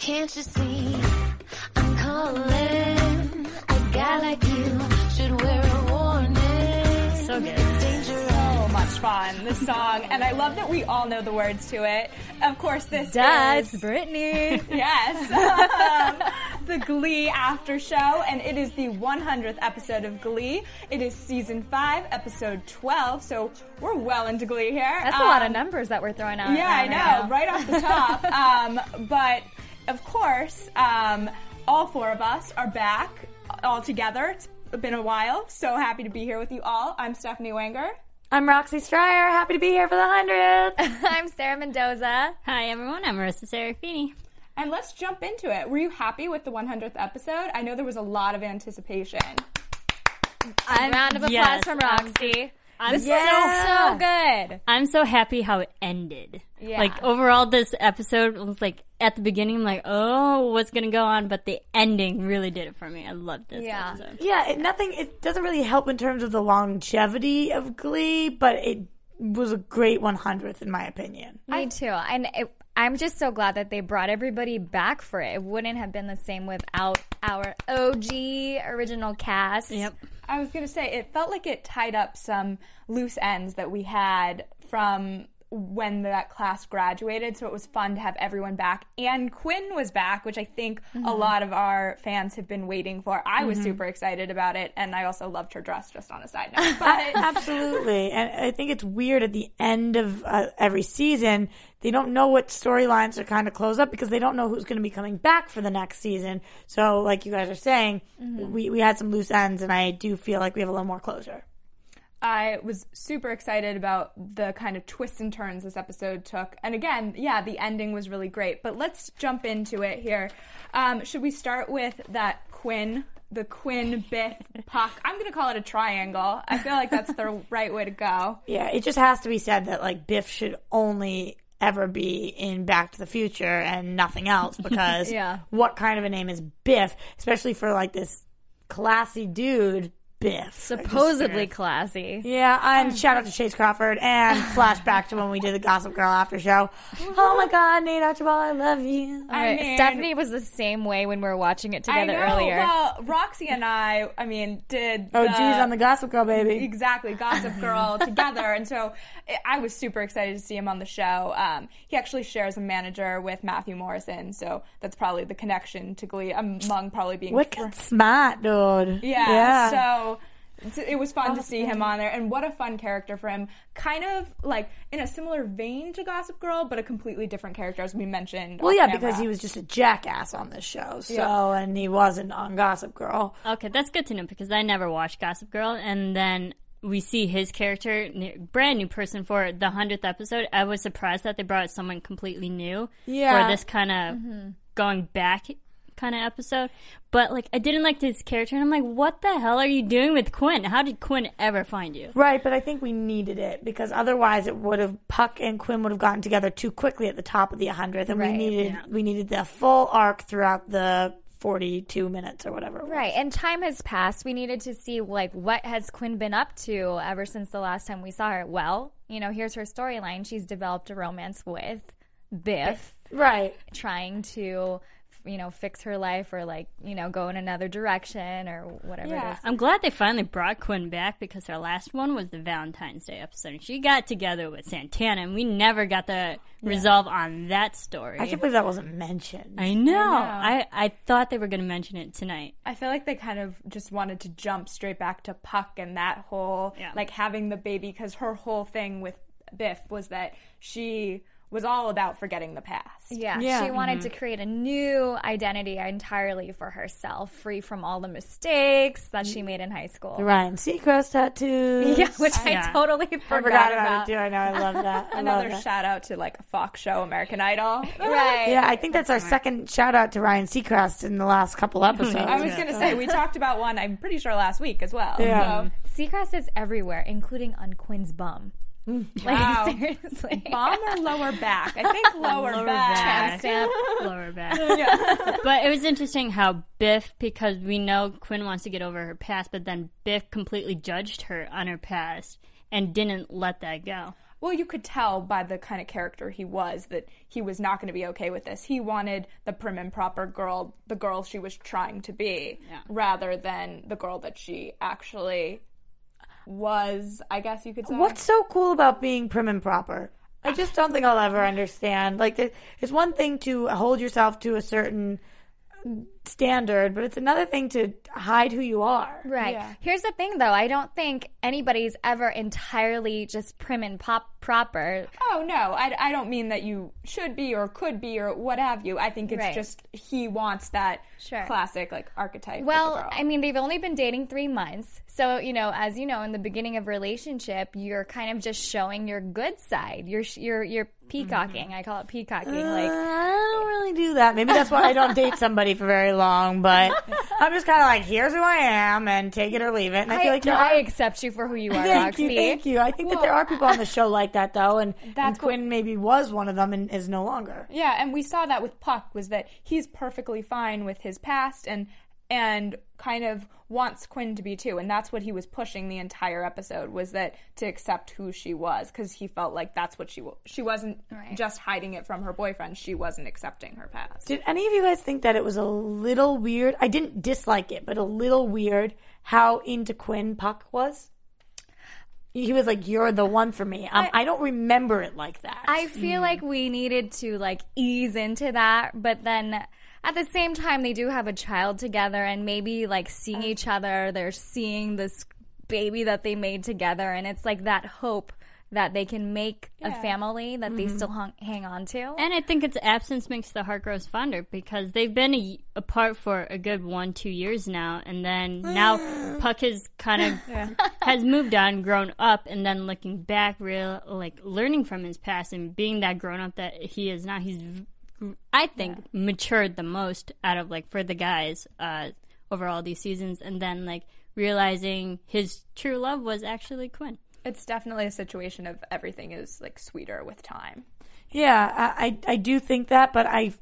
Can't you see? I'm calling. A guy like you should wear a warning. So good. So much fun, this song, and I love that we all know the words to it. Of course, this Duh, is Brittany. yes, um, the Glee after show, and it is the 100th episode of Glee. It is season five, episode 12, so we're well into Glee here. That's a lot of Um, numbers that we're throwing out. Yeah, I know, right right off the top. um, but of course, um, all four of us are back all together. It's been a while. So happy to be here with you all. I'm Stephanie Wanger. I'm Roxy Striar. Happy to be here for the 100th. I'm Sarah Mendoza. Hi everyone, I'm Marissa Serafini. And let's jump into it. Were you happy with the 100th episode? I know there was a lot of anticipation. I'm, Round of applause yes, from I'm- Roxy. I'm, This so is so good. I'm so happy how it ended. Yeah. Like overall, this episode was like at the beginning, I'm like, oh, what's gonna go on? But the ending really did it for me. I loved this Yeah. episode. Yeah, it, nothing. It doesn't really help in terms of the longevity of Glee, but it was a great 100th in my opinion. Me too. And it, I'm just so glad that they brought everybody back for it. It wouldn't have been the same without our OG original cast. Yep. I was going to say, it felt like it tied up some loose ends that we had from when that class graduated. So it was fun to have everyone back. And Quinn was back, which I think a mm-hmm. lot of our fans have been waiting for. I was mm-hmm. super excited about it. And I also loved her dress, just on a side note. But Absolutely, and I think it's weird at the end of uh, every season they don't know what storylines are kind of close up because they don't know who's going to be coming back for the next season. So, like you guys are saying, mm-hmm. we we had some loose ends, and I do feel like we have a little more closure. I was super excited about the kind of twists and turns this episode took. And again, yeah, the ending was really great. But let's jump into it here. Um, should we start with that Quinn, the Quinn, Biff, Puck? I'm going to call it a triangle. I feel like that's the right way to go. Yeah, it just has to be said that like Biff should only ever be in Back to the Future and nothing else because Yeah. what kind of a name is Biff, especially for like this classy dude, Biff. Supposedly classy. Yeah, and shout out to Chace Crawford and flashback to when we did the Gossip Girl after show. Oh my God, Nate Archibald, I love you. I mean- Stephanie was the same way when we were watching it I together know. earlier. Well, Roxy and I, I mean, did. Oh, the- geez, on the Gossip Girl, baby. Exactly, Gossip Girl together, and so I was super excited to see him on the show. Um, he actually shares a manager with Matthew Morrison, so that's probably the connection to Glee among probably being Wicked smart, dude. yeah, so it's- it was fun to see him on there, and what a fun character for him. Kind of like in a similar vein to Gossip Girl, but a completely different character, as we mentioned. well, yeah, camera. because he was just a jackass on this show. So, Yeah. and he wasn't on Gossip Girl. Okay, that's good to know because I never watched Gossip Girl, and then we see his character, brand new person for the hundredth episode. I was surprised that they brought someone completely new Yeah. for this kind of mm-hmm. going back kind of episode. But like, I didn't like this character, and I'm like, what the hell are you doing with Quinn? How did Quinn ever find you? Right, but I think we needed it because otherwise it would have Puck and Quinn would have gotten together too quickly at the top of the 100th, and Right, we needed we needed the full arc throughout the 42 minutes or whatever. Right, and time has passed. We needed to see like what has Quinn been up to ever since the last time we saw her. Well, you know, here's her storyline. She's developed a romance with Biff, Right. trying to you know, fix her life or like, you know, go in another direction or whatever Yeah. it is. I'm glad they finally brought Quinn back because her last one was the Valentine's Day episode. And she got together with Santana, and we never got the resolve on that story. I can't believe that wasn't mentioned. I know. I, I thought they were going to mention it tonight. I feel like they kind of just wanted to jump straight back to Puck and that whole Yeah. like having the baby because her whole thing with Biff was that she was all about forgetting the past. Yeah, Yeah. she wanted mm-hmm. to create a new identity entirely for herself, free from all the mistakes that she made in high school. The Ryan Seacrest tattoos. Yeah, which I Yeah. totally forgot, I forgot about. about it too. I know. I love that. I love Another that. shout out to like a Fox show, American Idol. Right. Yeah, I think that's our second shout out to Ryan Seacrest in the last couple episodes. I was gonna say we talked about one. I'm pretty sure last week as well. Yeah. So, Seacrest is everywhere, including on Quinn's bum. Mm. Like Wow. seriously. bomb or lower back? I think lower, Lower back. back. Stamp. Lower back. but it was interesting how Biff, because we know Quinn wants to get over her past, but then Biff completely judged her on her past and didn't let that go. Well, you could tell by the kind of character he was that he was not going to be okay with this. He wanted the prim and proper girl, the girl she was trying to be, rather than the girl that she actually was, I guess you could say. What's so cool about being prim and proper? I just don't think I'll ever understand. Like, it's one thing to hold yourself to a certain standard, but it's another thing to hide who you are. Right. Yeah. Here's the thing, though. I don't think anybody's ever entirely just prim and pop proper. Oh no, I, I don't mean that you should be or could be or what have you. I think it's Right. just he wants that Sure. classic like archetype. Well, of a girl. I mean, they've only been dating three months. So, you know, as you know, in the beginning of relationship, you're kind of just showing your good side. You're, you're, you're peacocking. I call it peacocking. Uh, Like, I don't really do that. Maybe that's why I don't date somebody for very long, but I'm just kind of like, here's who I am and take it or leave it. And I, I, feel like there I accept you for who you are, Thank Roxy. you, thank you. I think that there are people on the show like that though, and, and That's what- Quinn maybe was one of them and is no longer. Yeah, and we saw that with Puck was that he's perfectly fine with his past and and kind of wants Quinn to be too, and that's what he was pushing the entire episode was that to accept who she was because he felt like that's what she wa- she wasn't just hiding it from her boyfriend, she wasn't accepting her past. Did any of you guys think that it was a little weird? I didn't dislike it, but a little weird how into Quinn Puck was. He was like, "You're the one for me." Um, I, don't remember it like that. I feel like we needed to like ease into that, but then at the same time they do have a child together and maybe like seeing each other, they're seeing this baby that they made together and it's like that hope that they can make a family that they mm-hmm. still hung, hang on to. And I think it's absence makes the heart grows fonder because they've been a, apart for a good one, two years now, and then now Puck has kind of has moved on, grown up, and then looking back, real like learning from his past and being that grown up that he is now. He's, I think, matured the most out of like for the guys uh, over all these seasons, and then like realizing his true love was actually Quinn. It's definitely a situation of everything is like sweeter with time. Yeah, I, I I do think that, but I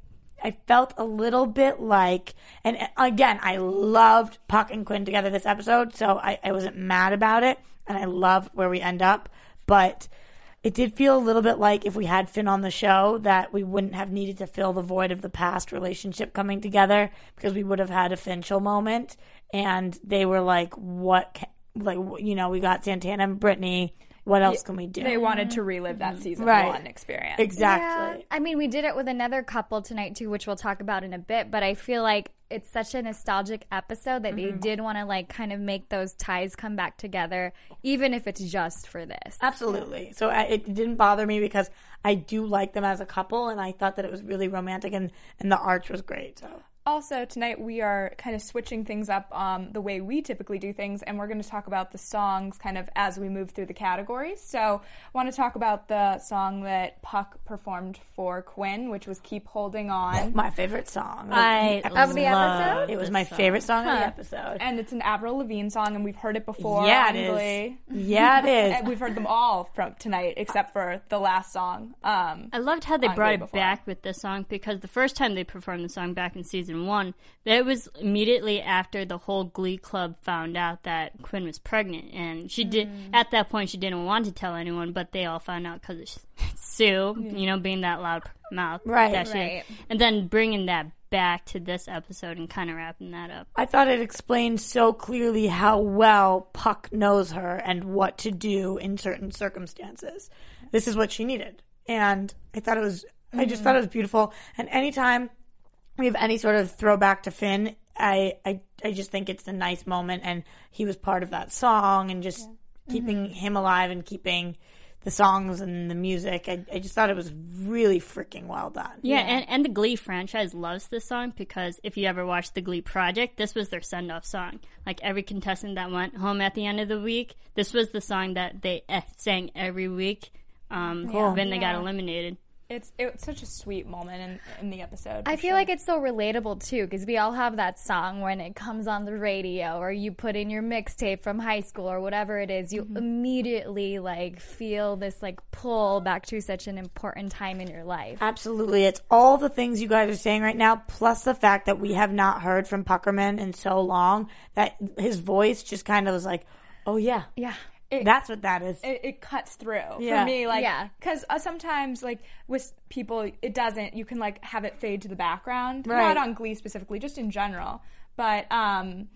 I felt a little bit like, and again, I loved Puck and Quinn together this episode, so I, I wasn't mad about it, and I love where we end up, but it did feel a little bit like if we had Finn on the show that we wouldn't have needed to fill the void of the past relationship coming together because we would have had a Finchel moment, and they were like, what, ca- like you know, we got Santana and Brittany. What else can we do? They wanted to relive that mm-hmm. season Right. one experience. exactly. Yeah, I mean, we did it with another couple tonight too, which we'll talk about in a bit. But I feel like it's such a nostalgic episode that they mm-hmm. did want to like kind of make those ties come back together, even if it's just for this. Absolutely. So I, it didn't bother me because I do like them as a couple, and I thought that it was really romantic, and and the arch was great. So Also, tonight we are kind of switching things up um, the way we typically do things, and we're going to talk about the songs kind of as we move through the categories. So, I want to talk about the song that Puck performed for Quinn, which was "Keep Holding On," my favorite song I Of the love episode? It was my favorite song of the episode. and it's an Avril Lavigne song, and we've heard it before. Yeah, it is. Yeah, it And we've heard them all from tonight, except for the last song. Um, I loved how they brought it before. back with this song because the first time they performed the song back in season one, it was immediately after the whole Glee Club found out that Quinn was pregnant, and she did. Mm. At that point, she didn't want to tell anyone, but they all found out because it's Sue, you know, being that loud mouth, Right. that she- Right. and then bringing that back to this episode and kind of wrapping that up. I thought it explained so clearly how well Puck knows her and what to do in certain circumstances. This is what she needed. And I thought it was, I just thought it was beautiful. And anytime we have any sort of throwback to Finn, I, I, I just think it's a nice moment. And he was part of that song and just keeping him alive and keeping the songs and the music. I, I just thought it was really freaking well done. Yeah, And, and the Glee franchise loves this song because if you ever watched the Glee Project, this was their send off song. Like every contestant that went home at the end of the week, this was the song that they eh, sang every week um, when they got eliminated. It's it's such a sweet moment in in the episode. I feel sure. like it's so relatable too because we all have that song when it comes on the radio or you put in your mixtape from high school or whatever it is. You mm-hmm. immediately like feel this like pull back to such an important time in your life. Absolutely. It's all the things you guys are saying right now, plus the fact that we have not heard from Puckerman in so long that his voice just kind of was like, oh, yeah. Yeah. That's what that is. it, it cuts through Yeah. for me like Yeah. because uh, sometimes like with people it doesn't you can like have it fade to the background Right. not on glee specifically just in general but um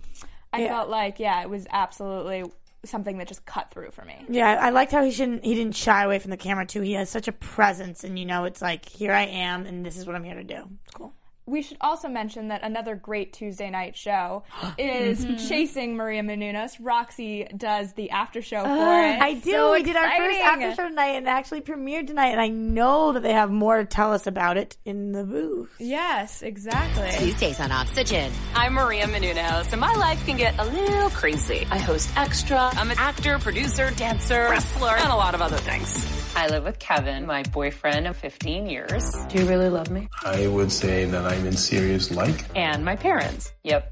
i Yeah. felt like yeah it was absolutely something that just cut through for me Yeah, I liked how he shouldn't he didn't shy away from the camera too. He has such a presence and you know it's like here I am and this is what I'm here to do. It's cool. We should also mention that another great Tuesday night show is Mm-hmm. Chasing Maria Menounos. Roxy does the after show for it. I do. so we did our first exciting. after show tonight and it actually premiered tonight and I know that they have more to tell us about it in the booth. yes, exactly. Tuesdays on Oxygen. I'm Maria Menounos, and my life can get a little crazy. I host Extra. I'm an actor, producer, dancer, wrestler, and a lot of other things. I live with Kevin, my boyfriend of 15 years. Do you really love me? I would say that I'm in serious like. And my parents. Yep,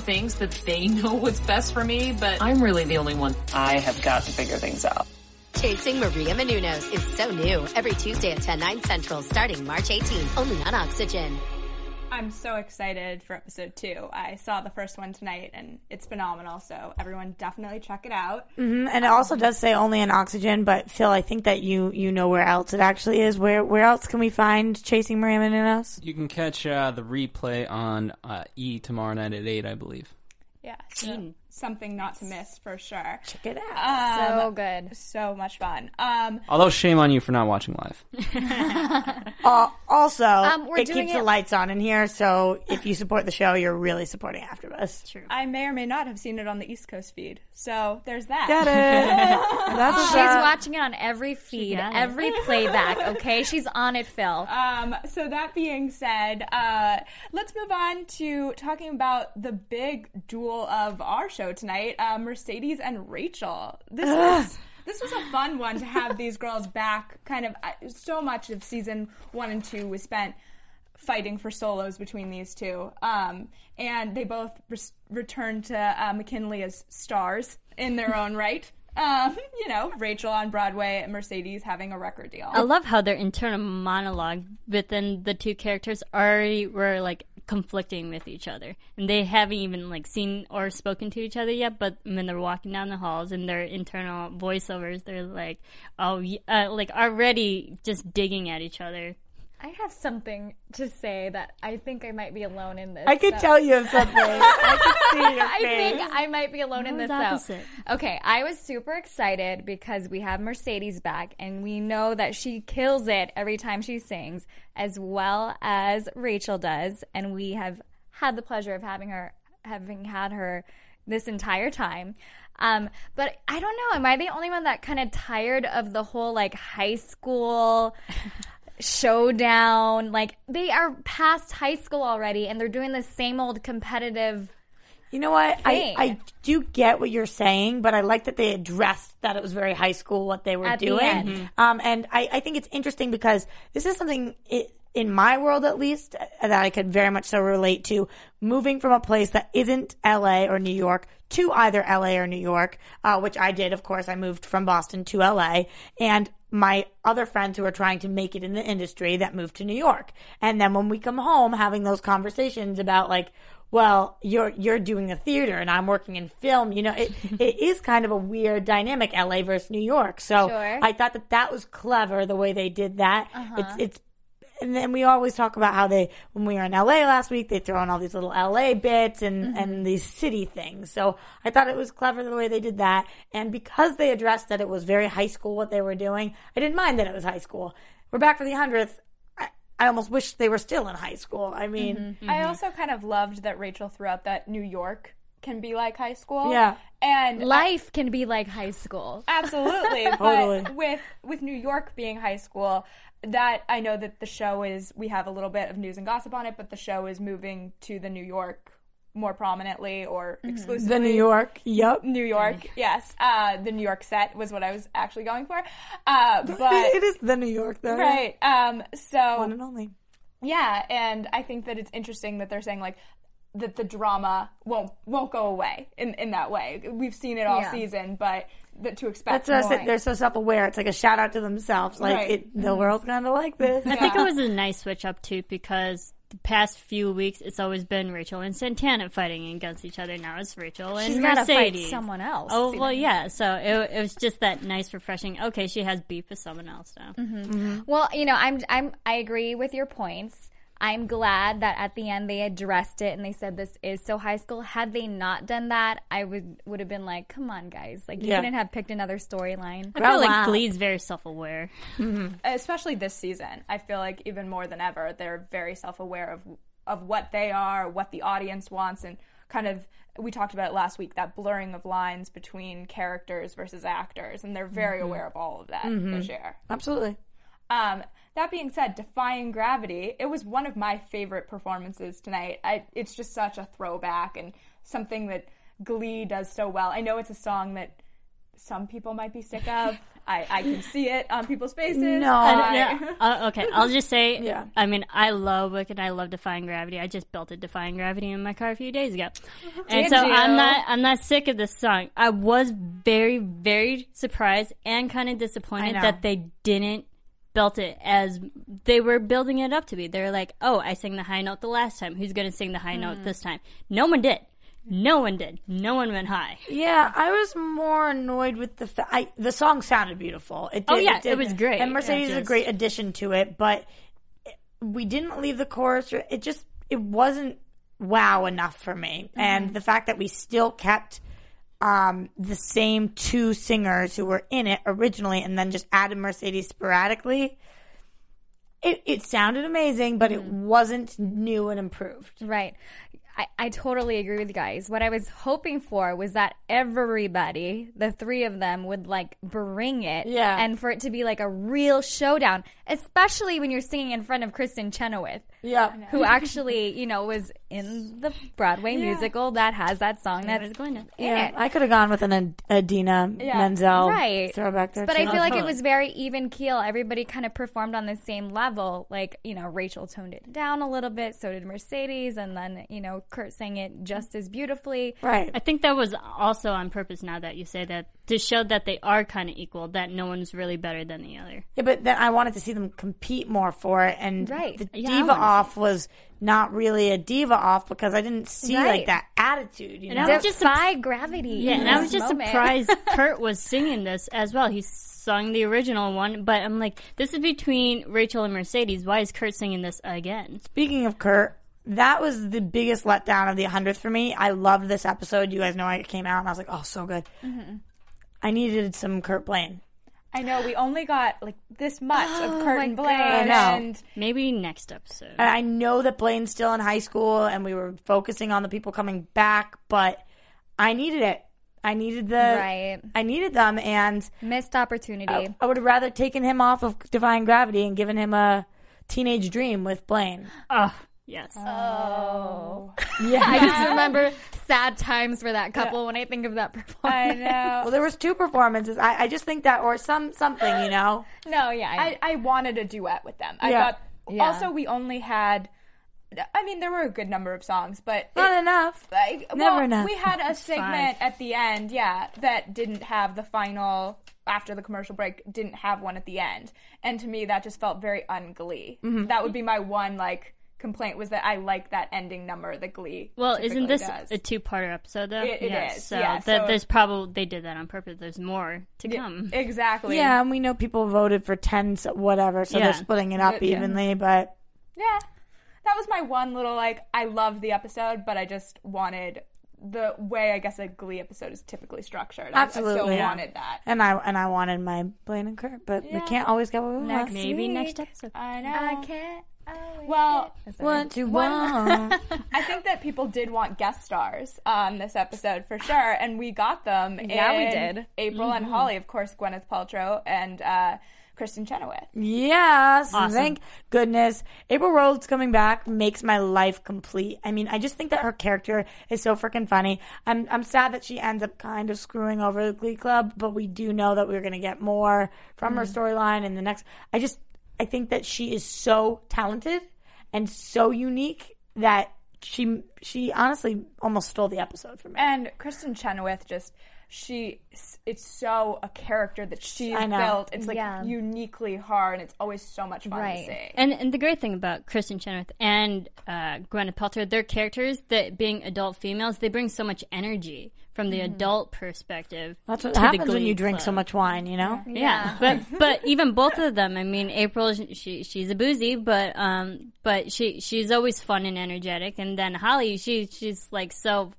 thinks that they know what's best for me, but I'm really the only one. I have got to figure things out. Chasing Maria Menounos is so new. Every Tuesday at 10, 9 central, starting March 18th, only on Oxygen. I'm so excited for episode two. I saw the first one tonight and it's phenomenal. So everyone definitely check it out. Mm, And it also does say only in oxygen, but Phil, I think that you you know where else it actually is. Where where else can we find Chasing Maria Menounos? You can catch uh, the replay on uh, E tomorrow night at 8, I believe. Yeah, so something not to miss for sure. Check it out. so good. So much fun. Um, Although, shame on you for not watching live. Uh, also, Um, we're it doing keeps the lights on in here, so if you support the show, you're really supporting AfterBuzz. True. I may or may not have seen it on the East Coast feed. So there's that. Get it? That's what's She's up. watching it on every feed, every playback. Okay, she's on it, Phil. Um, so that being said, uh, let's move on to talking about the big duel of our show tonight, uh, Mercedes and Rachel. This was this was a fun one to have these girls back. Kind of uh, so much of season one and two was spent fighting for solos between these two, um, and they both res- returned to uh, McKinley as stars in their own right. Um, you know, Rachel on Broadway, and Mercedes having a record deal. I love how their internal monologue within the two characters already were like conflicting with each other, and they haven't even like seen or spoken to each other yet. But when they're walking down the halls and their internal voiceovers, they're like, "Oh, uh, like already just digging at each other." I have something to say that I think I might be alone in this. I could so- tell you of something. I could see your I face. think I might be alone in this opposite. though. Okay, I was super excited because we have Mercedes back and we know that she kills it every time she sings as well as Rachel does and we have had the pleasure of having her having had her this entire time. Um, but I don't know, am I the only one that kind of tired of the whole like high school showdown. Like they are past high school already, and they're doing the same old competitive You know what? I, thing. I do get what you're saying, but I like that they addressed that it was very high school what they were At the doing. end. Um, and I, I think it's interesting because this is something it, in my world, at least, uh, that I could very much so relate to. Moving from a place that isn't LA or New York to either LA or New York, uh, which I did. Of course, I moved from Boston to LA, and my other friends who are trying to make it in the industry that moved to New York. And then when we come home, having those conversations about like, well, you're you're doing the theater and I'm working in film. You know, it it is kind of a weird dynamic, LA versus New York. So Sure. I thought that that was clever the way they did that. Uh-huh. It's it's and then we always talk about how they when we were in LA last week they throw in all these little LA bits and Mm-hmm. and these city things. So I thought it was clever the way they did that. And because they addressed that it was very high school what they were doing, I didn't mind that it was high school. We're back for the hundredth. I, I almost wish they were still in high school. I mean, Mm-hmm. I also kind of loved that Rachel threw out that New York can be like high school. Yeah. And Life can be like high school. Absolutely. Totally. But with with New York being high school, that I know that the show is we have a little bit of news and gossip on it, but the show is moving to the New York more prominently or exclusively. the New York. Yep. New York, yes. Uh, the New York set was what I was actually going for. Uh, but it is the New York though. right. Um, so One and only. yeah, and I think that it's interesting that they're saying like that the drama won't won't go away in in that way. We've seen it all Yeah. season, but that to expect That's what I more. said. They're so self aware. It's like a shout out to themselves. Like Right. it, the world's kind of like this. I think it was a nice switch up too because the past few weeks it's always been Rachel and Santana fighting against each other. Now it's Rachel and She's gotta fight someone else. Oh well, yeah. So it, it was just that nice, refreshing. Okay, she has beef with someone else now. Mm-hmm. Well, you know, I'm I'm I agree with your points. I'm glad that at the end they addressed it and they said this is so high school. Had they not done that, I would would have been like, "Come on, guys! Like you Yeah. couldn't have picked another storyline." I feel like wow. Glee's very self-aware. Mm-hmm. especially this season. I feel like even more than ever, they're very self aware of of what they are, what the audience wants, and kind of we talked about it last week that blurring of lines between characters versus actors, and they're very mm-hmm. aware of all of that mm-hmm. this year. Absolutely. Um, that being said, Defying Gravity, it was one of my favorite performances tonight. I, it's just such a throwback and something that Glee does so well. I know it's a song that some people might be sick of. I, I can see it on people's faces. No. I- Yeah, uh, okay, I'll just say, Yeah. I mean, I love Wicked. And I love Defying Gravity. I just built a Defying Gravity in my car a few days ago, and Did so you? I'm not, I'm not sick of this song. I was very, very surprised and kind of disappointed that they didn't belt it as they were building it up to be. They're like, oh, I sang the high note the last time. Who's going to sing the high Hmm. note this time? No one did. No one did. No one went high. Yeah, I was more annoyed with the fa- I, the song sounded beautiful. It did, Oh, yeah, did. it was great. and Mercedes Yeah, is a great addition to it. But it- we didn't leave the chorus. It just it wasn't wow enough for me. And the fact that we still kept um, the same two singers who were in it originally, and then just added Mercedes sporadically. It, it sounded amazing, but it wasn't new and improved. Right. I, I totally agree with you guys. What I was hoping for was that everybody, the three of them, would like bring it. Yeah. And for it to be like a real showdown, especially when you're singing in front of Kristin Chenoweth, Yeah. who actually, you know, was in the Broadway musical that has that song that's going to. in Yeah, it. I could have gone with an Ad- Idina Menzel right. throwback there. But too. I feel like it was very even keel. Everybody kind of performed on the same level. Like, you know, Rachel toned it down a little bit, so did Mercedes, and then, you know, Kurt sang it just as beautifully. right. I think that was also on purpose. Now that you say that, to show that they are kind of equal, that no one's really better than the other. Yeah, but then I wanted to see them compete more for it, and Right. the Yeah, diva off was not really a diva off because I didn't see Right. like that attitude. You And know, I was just Defy gravity. Yeah, and I was just moment. surprised Kurt was singing this as well. He sung the original one, but I'm like, this is between Rachel and Mercedes. Why is Kurt singing this again? Speaking of Kurt, that was the biggest letdown of the hundredth for me. I loved this episode. You guys know I came out and I was like, oh, so good. Mm-hmm. I needed some Kurt Blaine. I know we only got like this much of Oh Kurt my and Blaine, gosh. I know. and Maybe next episode. And I know that Blaine's still in high school, and we were focusing on the people coming back, but I needed it. I needed the Right. I needed them, and Missed opportunity. I, I would have rather taken him off of Defying Gravity and given him a teenage dream with Blaine. Oh, Yes. Oh. Yeah. I just remember sad times for that couple when I think of that performance. I know. Well, there was two performances. I, I just think that, or some something, you know. No, yeah. I, I wanted a duet with them. I Yeah. thought Yeah. also we only had I mean there were a good number of songs, but Not it- enough. like, Never well, enough. We had a segment at the end, yeah, that didn't have the final after the commercial break didn't have one at the end. And to me that just felt very unglee. Mm-hmm. That would be my one like complaint was that I like that ending number that Glee. Well, isn't this does. a two-parter episode though? It- it yes. is, So, yeah, that so- there's probably they did that on purpose. There's more to come. exactly. Yeah, and we know people voted for ten, so whatever, so Yeah. they're splitting it up Yeah. evenly. But Yeah. That was my one little like I loved the episode, but I just wanted the way I guess a Glee episode is typically structured. I- I, Absolutely. still wanted that. and I and I wanted my Blaine and Kurt, but we can't always get what we want. Maybe next episode. I know. I can't. Oh, always Well, What you One- want? I think that people did want guest stars on this episode for sure, and we got them. Yeah, we did. April and mm-hmm. Holly, of course, Gwyneth Paltrow and uh, Kristin Chenoweth. Yes, Awesome. thank goodness. April Rhodes coming back makes my life complete. I mean, I just think that her character is so freaking funny. I'm I'm sad that she ends up kind of screwing over the Glee Club, but we do know that we're gonna get more from her mm-hmm. storyline in the next. I just I think that she is so talented and so unique that she she honestly almost stole the episode from me. And Kristin Chenoweth just she it's so a character that she's built. It's like Yeah. uniquely hard and it's always so much fun Right. to see. And and the great thing about Kristin Chenoweth and uh, Gwyneth Paltrow, their characters, that being adult females, they bring so much energy from the adult perspective. That's what to the happens when you drink so much wine, you know. Yeah, but but even both of them. I mean, April, she she's a boozy, but um, but she she's always fun and energetic. And then Holly, she she's like so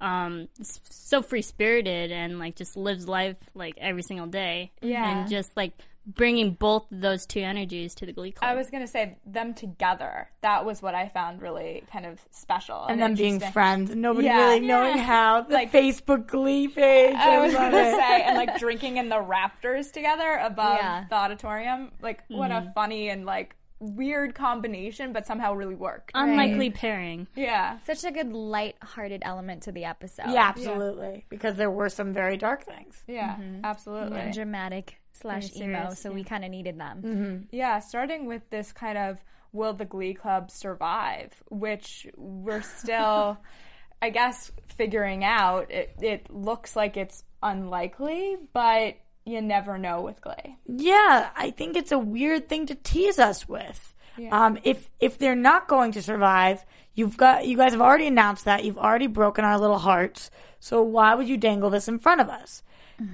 um so free spirited and like just lives life like every single day. Yeah. and just like bringing both those two energies to the Glee Club. I was gonna say them together. That was what I found really kind of special And them being friends, and nobody Yeah. really knowing how. The Like- Facebook Glee page. I was gonna it. say, and like drinking in the rafters together above Yeah. the auditorium. Like, what Mm-hmm. a funny and like weird combination, but somehow really worked. Unlikely pairing. yeah. Such a good light-hearted element to the episode. Yeah, absolutely. Because there were some very dark things. Yeah, absolutely. And dramatic slash Very emo, serious, so we kind of needed them. Mm-hmm. Yeah, starting with this kind of will the Glee Club survive, which we're still, I guess, figuring out. It, it looks like it's unlikely, but you never know with Glee. Yeah, I think it's a weird thing to tease us with. Um, if if they're not going to survive, you've got you guys have already announced that you've already broken our little hearts. So why would you dangle this in front of us?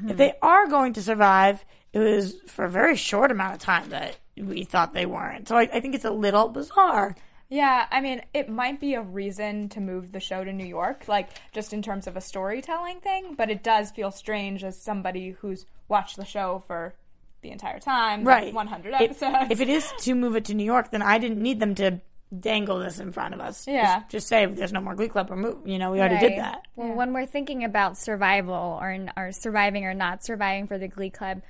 If they are going to survive, it was for a very short amount of time that we thought they weren't. So I, I think it's a little bizarre. Yeah, I mean, it might be a reason to move the show to New York, like just in terms of a storytelling thing, but it does feel strange as somebody who's watched the show for the entire time, right 100 If- episodes. If, it is to move it to New York, then I didn't need them to dangle this in front of us. Yeah. just, just say there's no more Glee Club or move. You know, we already did that. Well, when we're thinking about survival or, or surviving or not surviving for the Glee Club,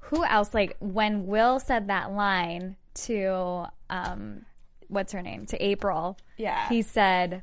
who else? Like when Will said that line to um, what's her name to April, Yeah. he said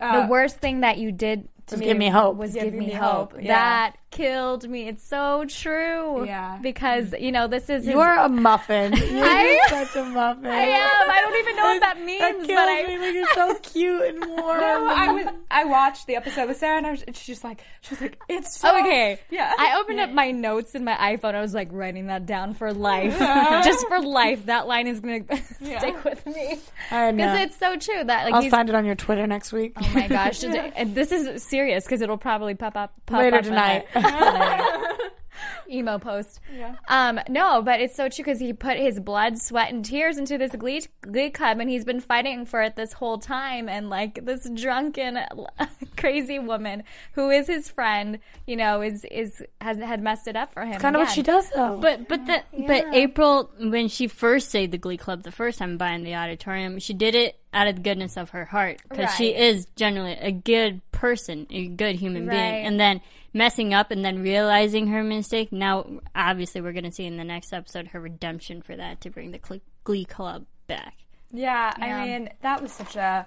Uh, the worst thing that you did to Was me give me hope. Was Give give, me me hope. hope, yeah. That killed me. It's so true. Yeah. Because you know this is You're a muffin. You're I- such a muffin. I am. I don't even know what that means, That but kills I. me. Like, you're so cute and warm. No, I was. I watched the episode with Sarah, and I was, she's just like, she was like, it's so, okay. Yeah. I opened up my notes in my iPhone. I was like writing that down for life. Just for life. That line is going to stick with me. I know. Because it's so true that like I'll he's, find it on your Twitter next week. Oh my gosh. And this is serious because it'll probably pop up pop Later up tonight. a- emo post. Yeah. Um, no, but it's so true because he put his blood, sweat, and tears into this glee, glee club, and he's been fighting for it this whole time. And like this drunken, crazy woman who is his friend, you know, is is has had messed it up for him. kind of what she does, though. But but the, but April when she first saved the Glee Club the first time by in the auditorium, she did it out of the goodness of her heart because she is generally a good person, a good human Right. being, and then messing up and then realizing her mistake. Now, obviously, we're going to see in the next episode her redemption for that to bring the Cl- Glee Club back. Yeah, Yeah. I mean, that was such a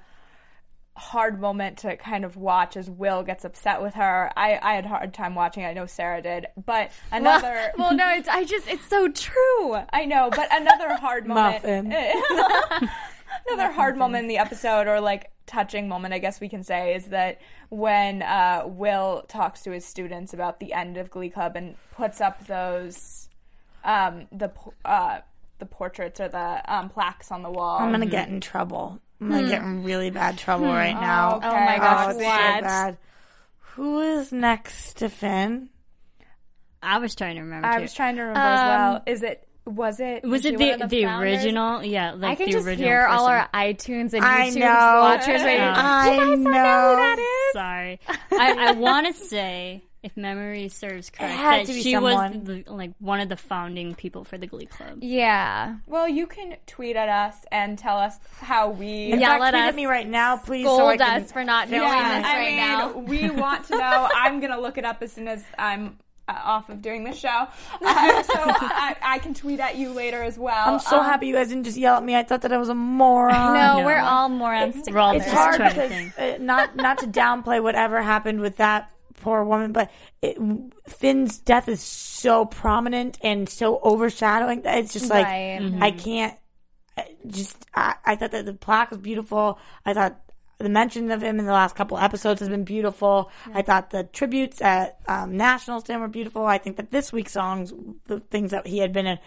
hard moment to kind of watch as Will gets upset with her. I, I had a hard time watching it. I know Sarah did. But another. well, no, it's I just it's so true. I know, but another hard moment. Muffin. another hard moment in the episode, or like touching moment, I guess we can say, is that when uh, Will talks to his students about the end of Glee Club and puts up those um, the uh, the portraits or the um, plaques on the wall. I'm gonna get in trouble. I'm gonna get in really bad trouble right now. Oh my gosh, it's so bad. Who is next to Finn? I was trying to remember. I too. was trying to remember as well. Is it? Was it? was she it the the the original? Yeah, like I can the just original hear all our iTunes and I YouTube know. watchers right now. I You guys know. don't know who that is? Sorry, I, I want to say, if memory serves correct, that she someone. was the, like one of the founding people for the Glee Club. Yeah. Well, you can tweet at us and tell us how we. In Yeah, fact, let tweet us at me right now, please. so I Scold can us for not knowing Yeah, this I right mean, now. we want to know. I'm gonna look it up as soon as I'm off of doing this show, uh, so I, I can tweet at you later as well. I'm so Um, happy you guys didn't just yell at me. I thought that I was a moron. No, No. we're all morons We're all together. it's hard because uh, not not to downplay whatever happened with that poor woman, but it, Finn's death is so prominent and so overshadowing that it's just like Right. I can't. Just I, I thought that the plaque was beautiful. I thought the mention of him in the last couple episodes has been beautiful. I thought the tributes at um, Nationals to him were beautiful. I think that this week's songs, the things that he had been in,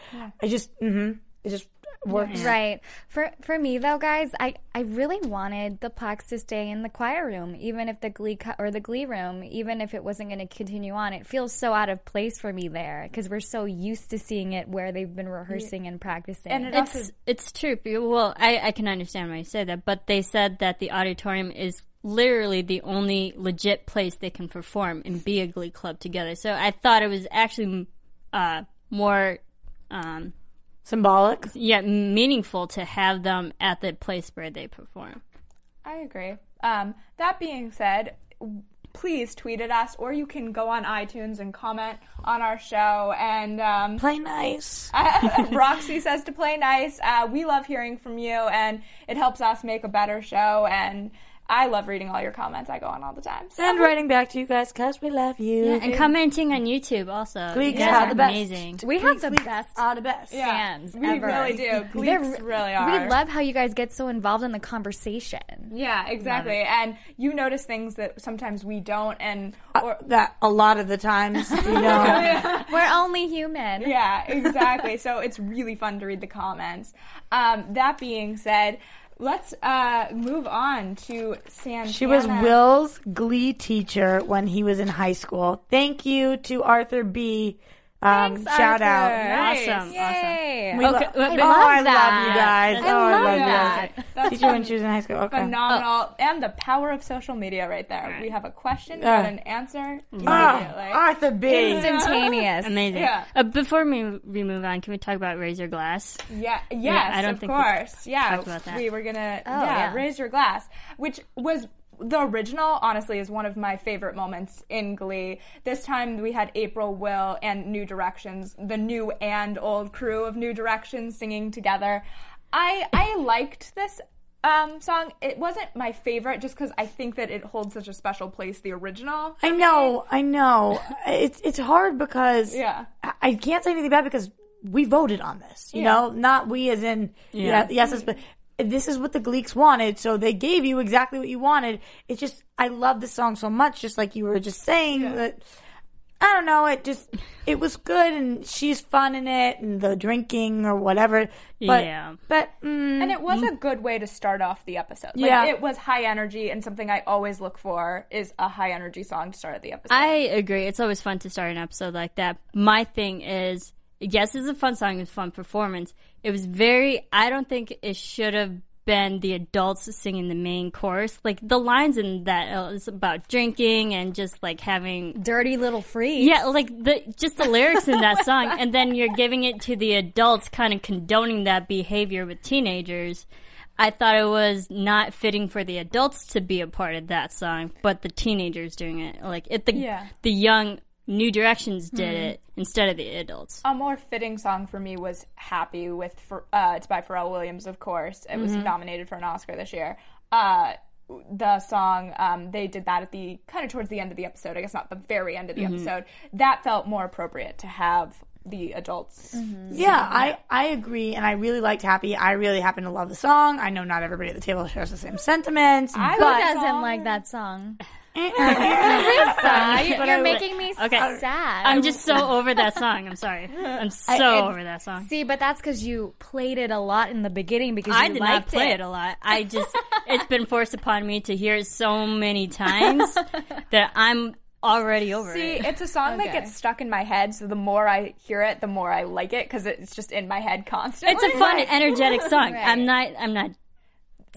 I just mm-hmm, it just works. Right. For for me though, guys, I I really wanted the plaques to stay in the choir room, even if the glee co- or the glee room, even if it wasn't going to continue on. It feels so out of place for me there because we're so used to seeing it where they've been rehearsing and practicing. And it It's also, it's true. Well, I, I can understand why you say that, but they said that the auditorium is literally the only legit place they can perform and be a Glee Club together. So I thought it was actually uh, more, um, Symbolic. yeah, meaningful to have them at the place where they perform. I agree. Um, that being said, please tweet at us, or you can go on iTunes and comment on our show. And um, Play nice. Roxy says to play nice. Uh, we love hearing from you, and it helps us make a better show. And I love reading all your comments. I go on all the time. So. And writing back to you guys because we love you. And commenting on YouTube also. Glee You guys are are the best. amazing. we have the best are the best. fans we ever. really do. They're Gleeks really are. We love how you guys get so involved in the conversation. Yeah, exactly. And you notice things that sometimes we don't, and or That a lot of the times, you know. We're only human. yeah, exactly. so it's really fun to read the comments. Um, that being said, let's uh, move on to Santana. She was Will's glee teacher when he was in high school. Thank you to Arthur B. Um, Thanks, shout Arthur. out. Nice. Awesome. Yay. We lo- Okay, oh, but- I love, that. you guys. I oh, I love love that. you guys. That's Teacher when she was in high school. Okay. phenomenal, and the power of social media right there. We have a question, Uh. got an answer immediately. Oh, Arthur B. Instantaneous. Amazing. Yeah. Uh, before we, we move on, can we talk about Raise Your Glass? Yeah, yes, I don't of think we course. Yeah, talked about that. we were gonna Oh, yeah, yeah. raise your glass, which was the original. Honestly, is one of my favorite moments in Glee. This time we had April, Will, and New Directions, the new and old crew of New Directions singing together. I I liked this. Um, song. It wasn't my favorite just because I think that it holds such a special place. The original. I know, I know. It's it's hard because Yeah. I, I can't say anything bad because we voted on this. You Yeah. know, not we as in yeah, Yeah. yes, but this is what the Gleeks wanted, so they gave you exactly what you wanted. It's just I love this song so much, just like you were just saying that. I don't know. It just it was good, and she's fun in it, and the drinking or whatever. But, Yeah. but mm, And it was a good way to start off the episode. Like, Yeah. It was high energy, and something I always look for is a high energy song to start the episode. I agree. It's always fun to start an episode like that. My thing is, yes, it's a fun song, it's a fun performance. It was very, I don't think it should have been the adults singing the main chorus. Like, the lines in that uh, is about drinking and just like having Dirty little freak. Yeah, like the just the lyrics in that song, and then you're giving it to the adults, kind of condoning that behavior with teenagers. I thought it was not fitting for the adults to be a part of that song, but the teenagers doing it, like it, the Yeah. the young New Directions did it instead of the adults. A more fitting song for me was "Happy" with Ph- uh, it's by Pharrell Williams, of course. It was Mhm. nominated for an Oscar this year. Uh, the song um, they did that at the kind of towards the end of the episode. I guess not the very end of the Mhm. episode. That felt more appropriate to have the adults. Yeah, I, I agree, and I really liked Happy. I really happen to love the song. I know not everybody at the table shares the same sentiments, I but doesn't like that song? But you're I- making me Okay. sad. I'm just so over that song. I'm sorry. I'm so I- over that song. See, but that's because you played it a lot in the beginning because I you did not play it. a lot. I just it's been forced upon me to hear it so many times that I'm already over it. See, it. it's a song that gets stuck in my head, so the more I hear it, the more I like it because it's just in my head constantly. It's a fun, energetic song. Right. I'm not. I'm not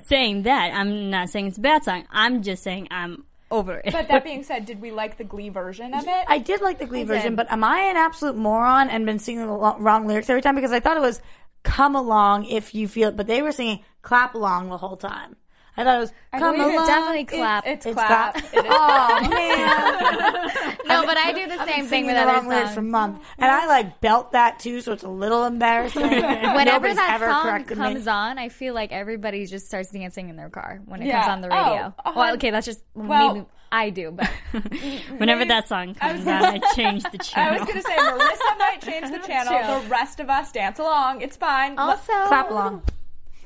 saying that. I'm not saying it's a bad song. I'm just saying I'm over it. But that being said, did we like the Glee version of it? I did like the Glee I version, did. but am I an absolute moron and been singing the lo- wrong lyrics every time? Because I thought it was "come along if you feel it," but they were singing "clap along" the whole time. I thought it was I "come along." it's definitely clap. It's, clap. It is. Oh man! No, but I do the I've same thing with the other wrong lyrics songs. for months, and I like belt that too, so it's a little embarrassing. Whenever that ever song corrected me. comes on, I feel like everybody just starts dancing in their car when it Yeah. comes on the Oh, radio. a well, hun- okay, that's just Well- maybe I do, but Whenever that song comes on, I change the channel. I was gonna say Marissa might change the channel. The rest of us dance along. It's fine. also clap along.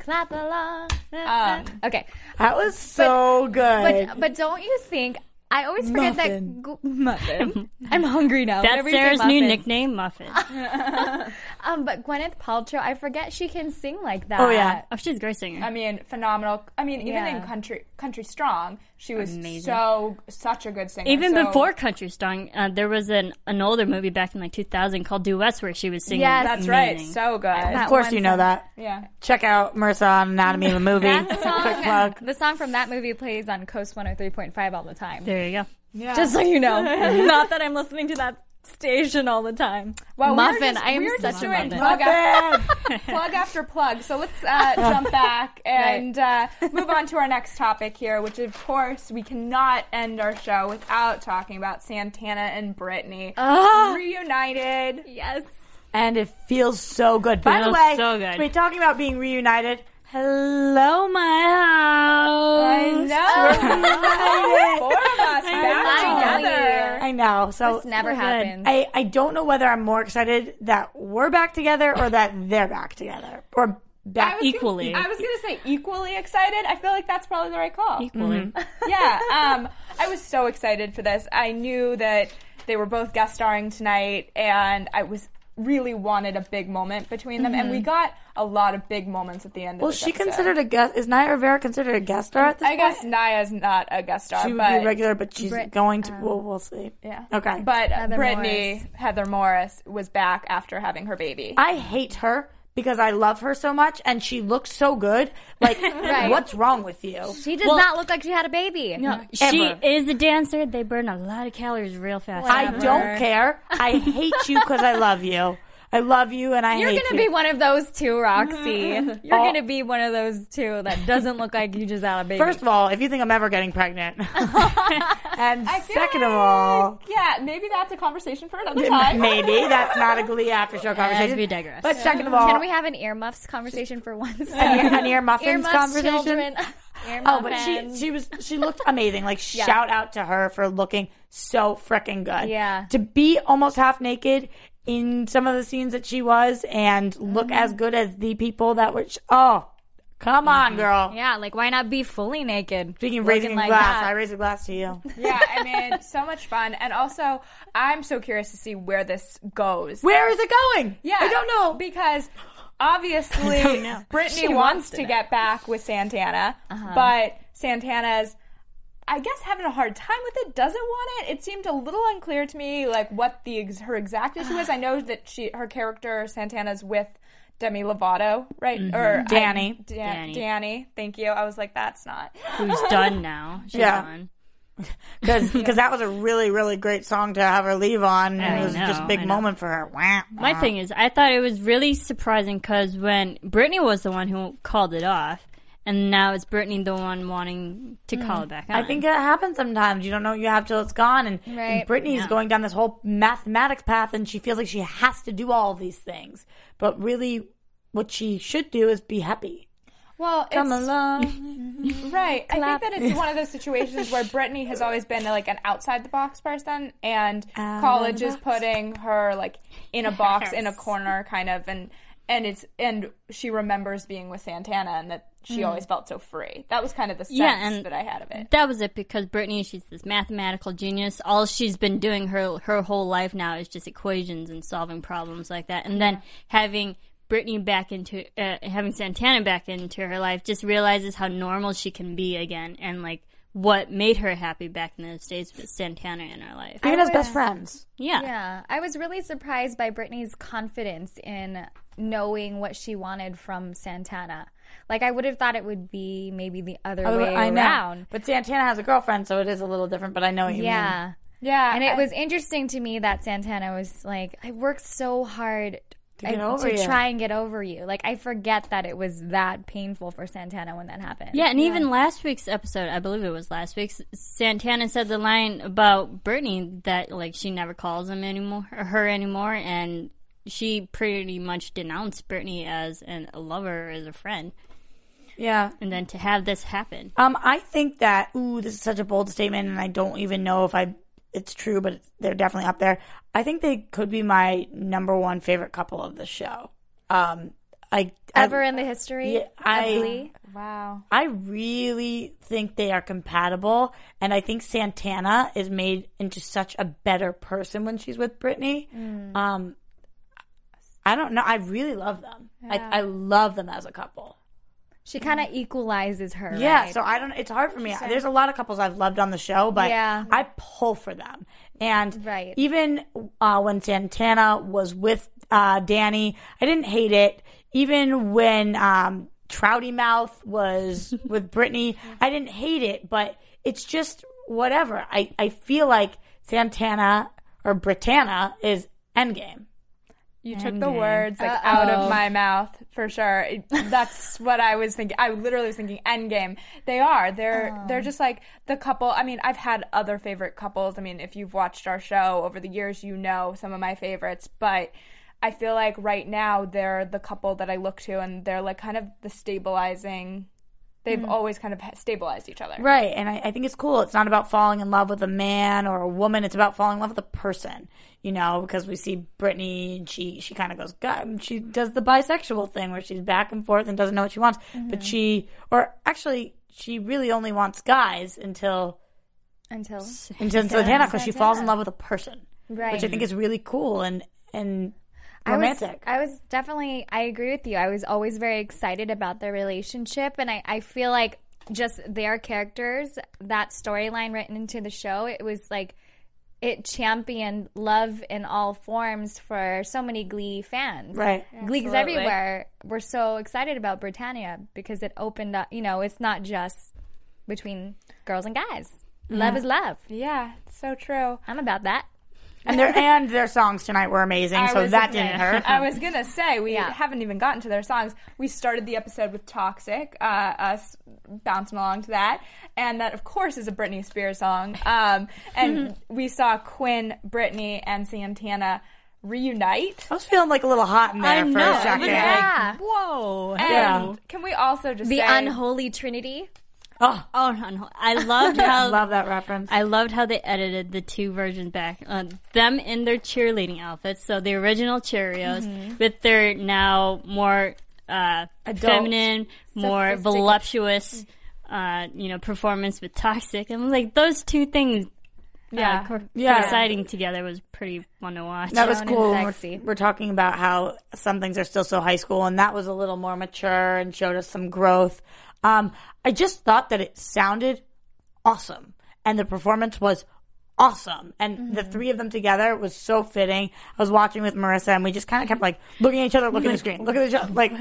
Clap along. Um, okay, That was so good. but but don't you think? I always forget Muffin. that gu- muffin. I'm hungry now. That's Whenever you say Sarah's new nickname, Muffin. Um, but Gwyneth Paltrow, I forget she can sing like that. Oh, yeah. Oh, she's a great singer. I mean, phenomenal. I mean, even Yeah. in country, country strong, she was Amazing. so such a good singer. Even So- before Country Strong, uh, there was an, an older movie back in like 2000 called Duets where she was singing. Yes. that's right, amazing. so good. of course, you know that. yeah. Check out Marissa on Anatomy of a Movie. That song, Quick plug. the song from that movie plays on Coast 103.5 all the time. There you go. Yeah. Just so you know. Not that I'm listening to that station all the time. Well, muffin. we just, I am we such just a muffin. plug after, plug after plug. So let's uh, jump back and uh, move on to our next topic here, which of course we cannot end our show without talking about Santana and Brittany Ah. reunited. Yes. and it feels so good. By the way, so good. we're talking about being reunited. Hello, my house. I know. Four of us back together. I know. So This never so good. happens. I, I don't know whether I'm more excited that we're back together or that they're back together or back was Equally. Gonna, I was gonna say equally excited. I feel like that's probably the right call. Equally. yeah, um, I was so excited for this. I knew that they were both guest starring tonight, and I was really wanted a big moment between them, and we mm-hmm. got a lot of big moments at the end. Well, of this she episode. considered a guest. Is Naya Rivera considered a guest star at this I point? guess Naya's not a guest star, she would but be regular, but she's Brit- going to. Um, well, we'll see. yeah, Okay. But Heather Brittany Morris. Heather Morris was back after having her baby. I hate her because I love her so much, and she looks so good. Like, what's wrong with you? She does Well- not look like she had a baby. No, she Ever. is a dancer. They burn a lot of calories real fast. I don't care. I hate you because I love you. I love you, and I You're hate gonna you. be one of those two, Roxy. Mm-hmm. You're Oh. gonna be one of those two that doesn't look like you just had a baby. First of all, if you think I'm ever getting pregnant, and I feel second of all, yeah, maybe that's a conversation for another time. maybe that's not a Glee after show As conversation. we digress. But second of all, can we have an earmuffs conversation for once? an ear, an ear muffins Earmuffs, conversation? children. Ear Oh, but she muffins. she was she looked amazing. Like shout out to her for looking so freaking good. Yeah. To be almost half naked in some of the scenes that she was and look as Mm-hmm. good as the people that were. Oh, come on, girl. Yeah, like why not be fully naked? Speaking of raising a like glass, that. I raise a glass to you. yeah, I mean, so much fun, and also I'm so curious to see where this goes. Where is it going? Yeah, I don't know. because obviously. Brittany She wants, wants to, get back with Santana, but Santana's. I guess having a hard time with it doesn't want it. It seemed a little unclear to me, like what the ex- her exact issue was. I know that she her character Santana's with Demi Lovato, right? Mm-hmm. Or I- Danny. Dan- Danny. Danny. Thank you. I was like, that's not. Who's done now? She's Yeah. done. Because that was a really, really great song to have her leave on. And I it was just a big moment for her. Wah, My thing is, I thought it was really surprising because when Brittany was the one who called it off, and now it's Brittany the one wanting to hmm. call it back on. I think it happens sometimes. You don't know what you have till it's gone. And, Right. and Brittany's Yeah. going down this whole mathematics path and she feels like she has to do all these things. But really, what she should do is be happy. Well, Come it's, along. Right. I think that it's one of those situations where Brittany has always been like an outside the box person, and Out college is putting her like in a box, in a corner, kind of, and and it's and she remembers being with Santana and that she always felt so free. That was kind of the sense Yeah, and that I had of it. That was it because Brittany, she's this mathematical genius. All she's been doing her her whole life now is just equations and solving problems like that. And then having Brittany back into uh, having Santana back into her life, just realizes how normal she can be again, and like what made her happy back in those days with Santana in her life. Even as best friends. Yeah. Yeah, I was really surprised by Brittany's confidence in knowing what she wanted from Santana. Like I would have thought it would be maybe the other oh, way I know. around. But Santana has a girlfriend, so it is a little different, but I know what you mean. Yeah. Yeah, And it I- was interesting to me that Santana was like, I worked so hard To get I- over to you. try and get over you. Like I forget that it was that painful for Santana when that happened. Yeah, and even last week's episode, I believe it was last week's, Santana said the line about Brittany that like she never calls him anymore, or her anymore, and she pretty much denounced Brittany as an, a lover, as a friend. Yeah. And then to have this happen, Um, I think that ooh, this is such a bold statement, and I don't even know if I it's true, but they're definitely up there. I think they could be my number one favorite couple of the show. Um, I Ever I, in the history Yeah, I- Glee? wow. I really think they are compatible, and I think Santana is made into such a better person when she's with Brittany. Um, I don't know. I really love them. I, I love them as a couple. She kind of equalizes her. Yeah, right? so I don't. It's hard for me. There's a lot of couples I've loved on the show, but Yeah. I pull for them. And Right. even uh, when Santana was with uh, Danny, I didn't hate it. Even when um, Trouty Mouth was with Brittany, I didn't hate it. But it's just whatever. I I feel like Santana or Brittana is endgame. You took the words like out of my mouth for sure. It- That's what I was thinking. I literally was thinking Endgame. They are. They're they're just like the couple. I mean, I've had other favorite couples. I mean, if you've watched our show over the years, you know some of my favorites. But I feel like right now they're the couple that I look to, and they're like kind of the stabilizing. They've hmm. always kind of stabilized each other. Right, and I, I think it's cool. It's not about falling in love with a man or a woman. It's about falling in love with a person. You know, because we see Brittany, and she she kind of goes, God, she does the bisexual thing where she's back and forth and doesn't know what she wants. But mm-hmm. she, or actually, she really only wants guys until until until Santana because she falls in love with a person, Right. which I think is really cool and and I was- romantic. I was, definitely, I agree with you. I was always very excited about their relationship, and I, I feel like just their characters, that storyline written into the show, it was like it championed love in all forms for so many Glee fans. Right. Gleeks Absolutely. everywhere were so excited about Brittana because it opened up, you know, it's not just between girls and guys. Love mm-hmm. is love. Yeah, it's so true. I'm about that. And their and their songs tonight were amazing, I so was- that didn't hurt. I was gonna say we Yeah. haven't even gotten to their songs. We started the episode with "Toxic," uh, us bouncing along to that, and that of course is a Britney Spears song. Um, and we saw Quinn, Britney, and Santana reunite. I was feeling like a little hot in there I for know. a I second. was Yeah. whoa, And Yeah. can we also just The say unholy trinity. Oh, oh, no, no. I loved how love that reference. I loved how they edited the two versions back. Uh, them in their cheerleading outfits, so the original Cheerios with their now more uh, Adult. feminine, more voluptuous, uh, you know, performance with Toxic. And like those two things, Yeah. uh, co- Yeah. coinciding together was pretty fun to watch. That was cool. We're, we're talking about how some things are still so high school, and that was a little more mature and showed us some growth. Um, I just thought that it sounded awesome, and the performance was awesome, and the three of them together was so fitting. I was watching with Marissa, and we just kind of kept like looking at each other, looking at the screen, looking at each other, like,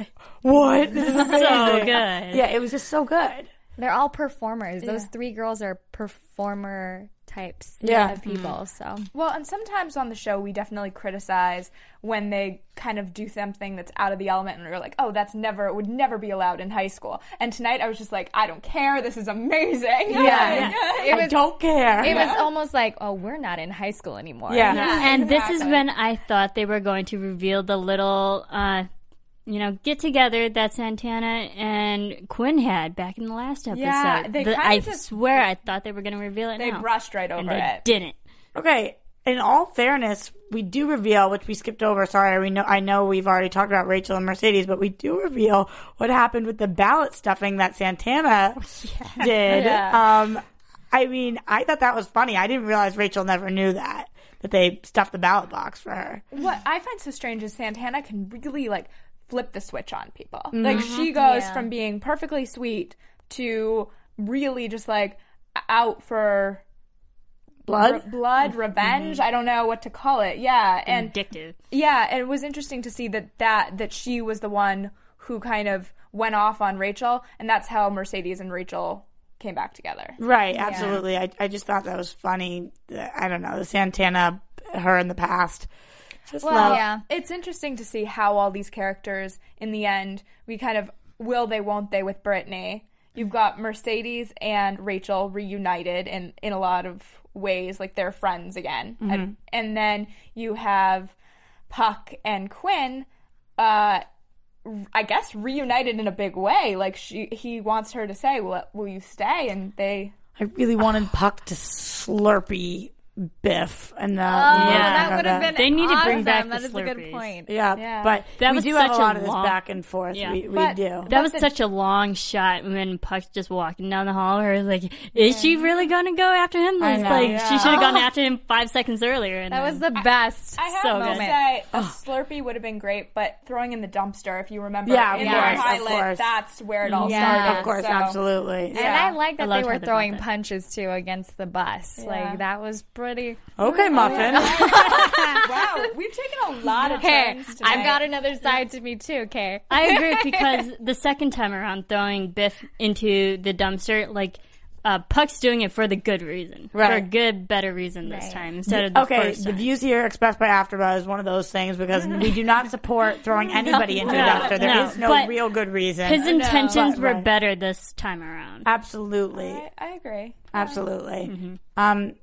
what? This is so good. Yeah, it was just so good. They're all performers. Those three girls are performer types Yeah. of people. So Well, and sometimes on the show we definitely criticize when they kind of do something that's out of the element and we're like, oh, that's never, would never be allowed in high school. And tonight I was just like, I don't care. This is amazing. Yeah. It I was- don't care. it was almost like, oh, we're not in high school anymore. Yeah. and this is when I thought they were going to reveal the little, uh, you know, get together that Santana and Quinn had back in the last episode. Yeah, they The- I just- swear I thought they were going to reveal it They now. brushed right over and they it. didn't. Okay. In all fairness, we do reveal, which we skipped over. Sorry, we know. I know we've already talked about Rachel and Mercedes, but we do reveal what happened with the ballot stuffing that Santana did. Yeah. Um, I mean, I thought that was funny. I didn't realize Rachel never knew that that they stuffed the ballot box for her. what I find so strange is Santana can really like flip the switch on people. Mm-hmm. Like she goes Yeah. from being perfectly sweet to really just like out for Blood. re- blood, revenge. I don't know what to call it. Yeah, and Addictive. yeah, and it was interesting to see that that that she was the one who kind of went off on Rachel, and that's how Mercedes and Rachel came back together. Right, absolutely. I, I just thought that was funny. I don't know the Santana, her in the past. Just love. yeah. It's interesting to see how all these characters, in the end, we kind of will they, won't they with Brittany. You've got Mercedes and Rachel reunited in, in a lot of ways, like they're friends again. And, and then you have Puck and Quinn, uh, I guess reunited in a big way. Like she, he wants her to say, "Will, will you stay?" And they I really wanted Puck to slurpee Biff and the. Oh, Yeah. that would have been. They need to bring awesome. back the That is a good Slurpees. point. Yeah, Yeah. but That we was do have a such a lot of this long- back and forth. Yeah. We, we But- do. That was such a long shot when Puck's just walking down the hall. Her like, is she really going to go after him? I It's know. like Yeah. she should have gone oh. after him five seconds earlier. And That then- was the best. I have So to good. say a Slurpee would have been great, but throwing in the dumpster, if you remember, Yeah, of in course, the of pilot, course. that's where it all Yeah. started. of course, so- absolutely. And I like that I they loved were how they throwing that. punches too against the bus. Yeah. Like that was pretty. Okay, Muffin. wow, we've taken a lot of Hey, turns tonight. I've got another side to me too. Okay. I agree because the second time around throwing Biff into the dumpster, like uh, Puck's doing it for the good reason, for a good, better reason this Right. time instead of the okay, first the time. views here expressed by AfterBuzz is one of those things because we do not support throwing anybody into a No, dumpster. There is no, no but real good reason. His intentions But- were right. better this time around. Absolutely, I, I agree. absolutely. Um,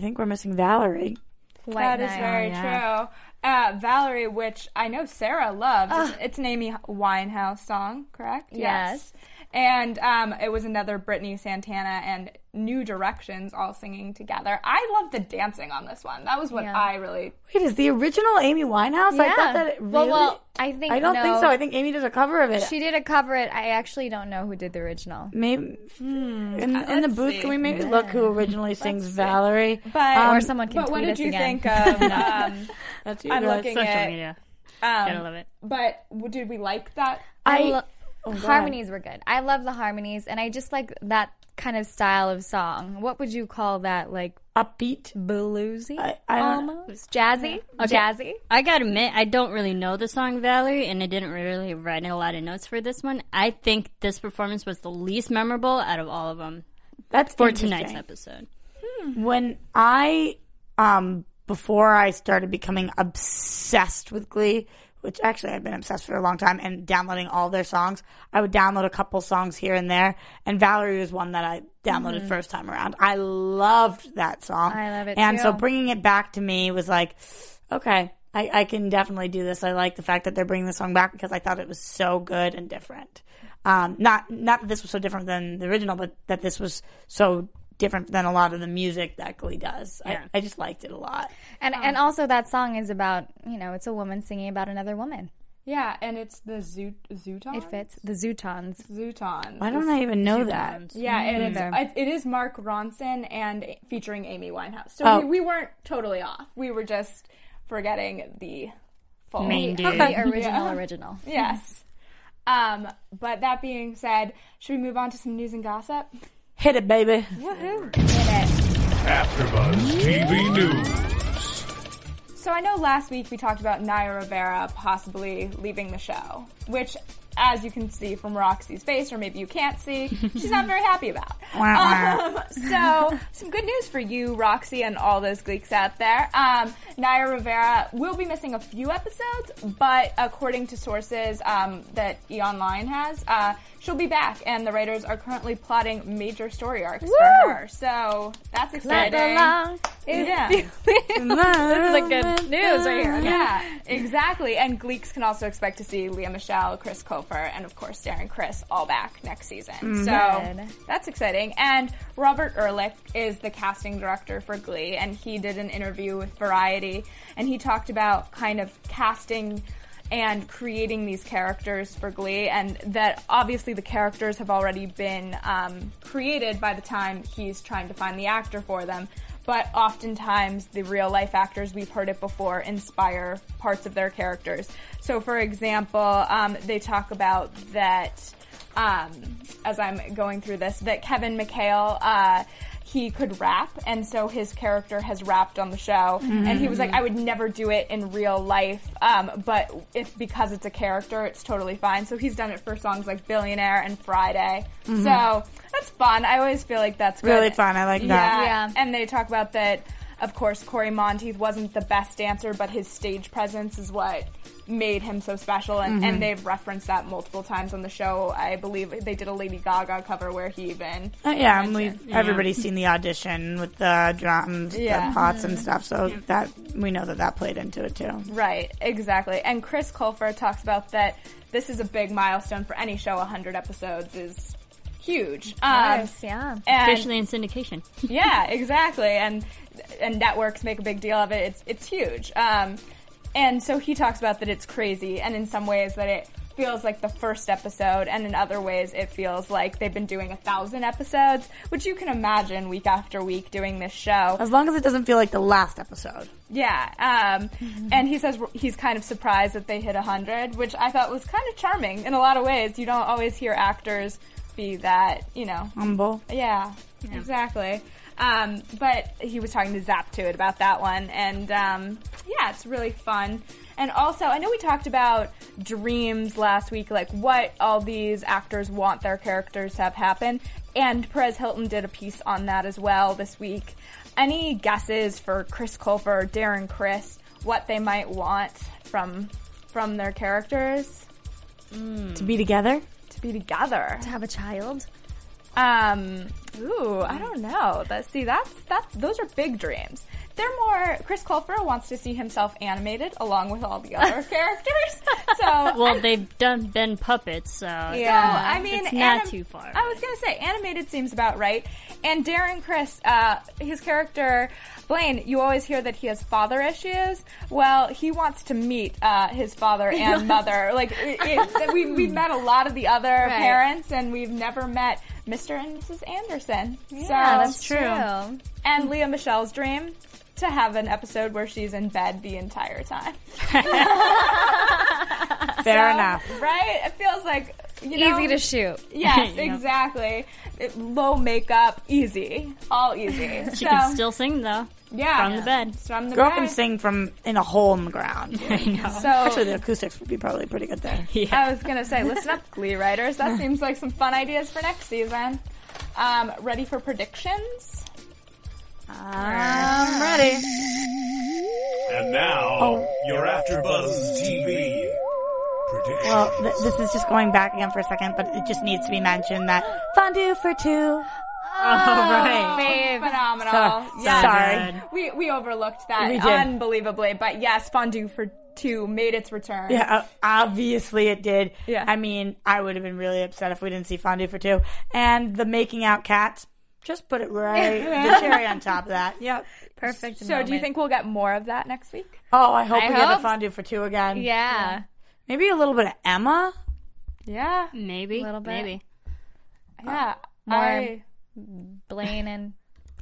I think we're missing Valerie. White That is Knight. very true. Uh, Valerie, which I know Sarah loves, it's, it's an Amy Winehouse song, correct? Yes. And um, it was another Brittany Santana and New Directions all singing together. I love the dancing on this one. That was what Yeah. I really. Wait, is the original Amy Winehouse? Yeah. I thought that it really. Well, well, I think I don't no. think so. I think Amy does a cover of it. she did a cover it. I actually don't know who did the original. maybe in, in the booth. see. Can we maybe look who originally sings Valerie? But Um, or someone can but what tweet did us you again. think of? Um, That's you I'm guys. looking Social at. media, Um, gotta love it. But did we like that? I, I- lo- Oh, harmonies were good. I love the harmonies, and I just like that kind of style of song. What would you call that? Like upbeat. bluesy, I, I don't know. almost jazzy, jazzy. I gotta admit, I don't really know the song Valerie, and I didn't really write a lot of notes for this one. I think this performance was the least memorable out of all of them That's for tonight's episode. when I um before I started becoming obsessed with Glee, which actually I've been obsessed for a long time, and downloading all their songs, I would download a couple songs here and there, and Valerie was one that I downloaded first time around. I loved that song. Mm-hmm. I love it and so bringing it back to me was like, okay. I, I can definitely do this. I like the fact that they're bringing the song back because I thought it was so good and different. Um, not not that this was so different than the original, but that this was so different than a lot of the music that Glee does. Yeah. I, I just liked it a lot. And and also that song is about you know it's a woman singing about another woman. Yeah, and it's the Zoot Zutons. It fits the Zutons. Zutons. Why don't I even know that? Yeah, and it's, neither. it, it is Mark Ronson and featuring Amy Winehouse. So Oh. we, we weren't totally off. We were just forgetting the full Main dude. The original original. Yes. Um, but that being said, should we move on to some news and gossip? Hit it, baby. Woohoo! AfterBuzz TV News. So I know last week we talked about Naya Rivera possibly leaving the show, which as you can see from Roxy's face, or maybe you can't see, she's not very happy about. Um, so, some good news for you, Roxy, and all those Gleeks out there. Um, Naya Rivera will be missing a few episodes, but according to sources um, that E Online has, uh, she'll be back, and the writers are currently plotting major story arcs for her. So that's exciting. Yeah. this is like good news right here. Yeah, exactly. And Gleeks can also expect to see Lea Michele, Chris Colfer, and of course Darren Criss all back next season. Mm-hmm. So that's exciting. And Robert Ulrich is the casting director for Glee, and he did an interview with Variety, and he talked about kind of casting and creating these characters for Glee, and that obviously the characters have already been um, created by the time he's trying to find the actor for them. But oftentimes, the real life actors, we've heard it before, inspire parts of their characters. So, for example, um, they talk about that, um, as I'm going through this, that Kevin McHale, uh, he could rap, and so his character has rapped on the show. And he was like, I would never do it in real life, um, but if because it's a character, it's totally fine. So he's done it for songs like Billionaire and Friday. So that's fun. I always feel like that's good. Really fun. I like that. Yeah. Yeah. And they talk about that, of course, Cory Monteith wasn't the best dancer, but his stage presence is what made him so special. And, Mm-hmm. and they've referenced that multiple times on the show. I believe they did a Lady Gaga cover where he even. Uh, yeah, and we've everybody's seen the audition with the drums, Yeah. the pots and stuff. So that we know that that played into it too. Right, exactly. And Chris Colfer talks about that this is a big milestone for any show. 100 episodes is huge. Um, Nice, yeah. and- Officially in syndication. yeah, exactly. And and networks make a big deal of it. It's it's huge. Um, and so he talks about that it's crazy, and in some ways that it feels like the first episode, and in other ways it feels like they've been doing a thousand episodes, which you can imagine week after week doing this show. As long as it doesn't feel like the last episode. Yeah, um, and he says he's kind of surprised that they hit a 100, which I thought was kind of charming in a lot of ways. You don't always hear actors be that, you know, Humble. yeah, exactly. Um, but he was talking to Zap2it about that one, and um, yeah, it's really fun. And also, I know we talked about dreams last week, like what all these actors want their characters to have happen. And Perez Hilton did a piece on that as well this week. Any guesses for Chris Colfer, Darren Criss, what they might want from from their characters To be together. to be together? To have a child. Um, ooh, I don't know. That see, that's that's those are big dreams. They're more. Chris Colfer wants to see himself animated along with all the other characters. So, Well, they've done been puppets, so so I mean, it's not anim- too far. I was gonna say animated seems about right. And Darren Criss, uh, his character Blaine, you always hear that he has father issues. Well, he wants to meet uh, his father and mother. Like it, it, we we've met a lot of the other parents, and we've never met Mr. and Mrs. Anderson. so that's true. and Lea Michele's dream to have an episode where she's in bed the entire time. Fair So, enough. right? It feels like you know, Easy to shoot. Yes, Yeah. exactly. It, low makeup, easy, all easy. she so, can still sing though. Yeah, from the bed. From the Girl bed. can sing from in a hole in the ground. I So Actually, the acoustics would be probably pretty good there. Yeah. I was gonna say, listen up, Glee writers. That seems like some fun ideas for next season. Um, ready for predictions? I'm ready. And now, you're AfterBuzz TV prediction. Well, th- this is just going back again for a second, but it just needs to be mentioned that fondue for two. Right. Phenomenal. So- Yes. sorry. We we overlooked that We did. unbelievably, but yes, Fondue for Two made its return. Yeah, uh, obviously it did. Yeah. I mean, I would have been really upset if we didn't see fondue for two. And the making out cats, just put it right, the cherry on top of that. Yep. Perfect. So, do you moment. think we'll get more of that next week? Oh, I hope I we get hope- a fondue for two again. Yeah. Maybe a little bit of Emma. Yeah, Maybe. A little bit. Maybe. yeah. More- I, Blaine and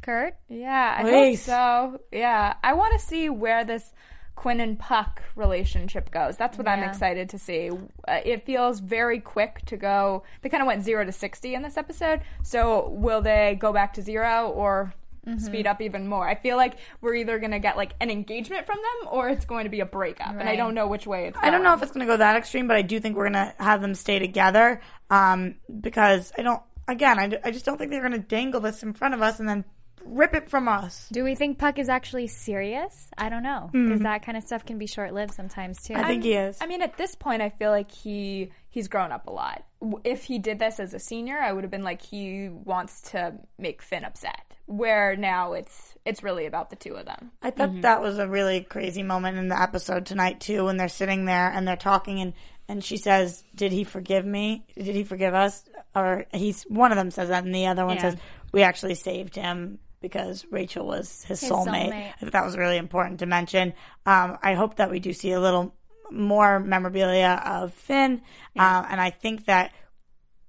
Kurt. yeah, I hope so. Yeah, I want to see where this Quinn and Puck relationship goes. That's what I'm excited to see. Uh, it feels very quick to go. They kind of went zero to sixty in this episode. So will they go back to zero or speed up even more. I feel like we're either going to get like an engagement from them or it's going to be a breakup, and I don't know which way it's. Going. I don't know if it's going to go that extreme, but I do think we're going to have them stay together. Um, because I don't. Again, I, I just don't think they're going to dangle this in front of us and then rip it from us. Do we think Puck is actually serious? I don't know mm-hmm. because that kind of stuff can be short lived sometimes too. I think he is. I mean, at this point, I feel like he he's grown up a lot. If he did this as a senior, I would have been like he wants to make Finn upset. Where now it's it's really about the two of them. I thought mm-hmm. that was a really crazy moment in the episode tonight too, when they're sitting there and they're talking and and she says, "Did he forgive me? Did he forgive us?" Or he's one of them says that, and the other one Yeah. says, "We actually saved him." Because Rachel was his, His soulmate. soulmate. I think that was really important to mention. Um, I hope that we do see a little more memorabilia of Finn. Uh, and I think that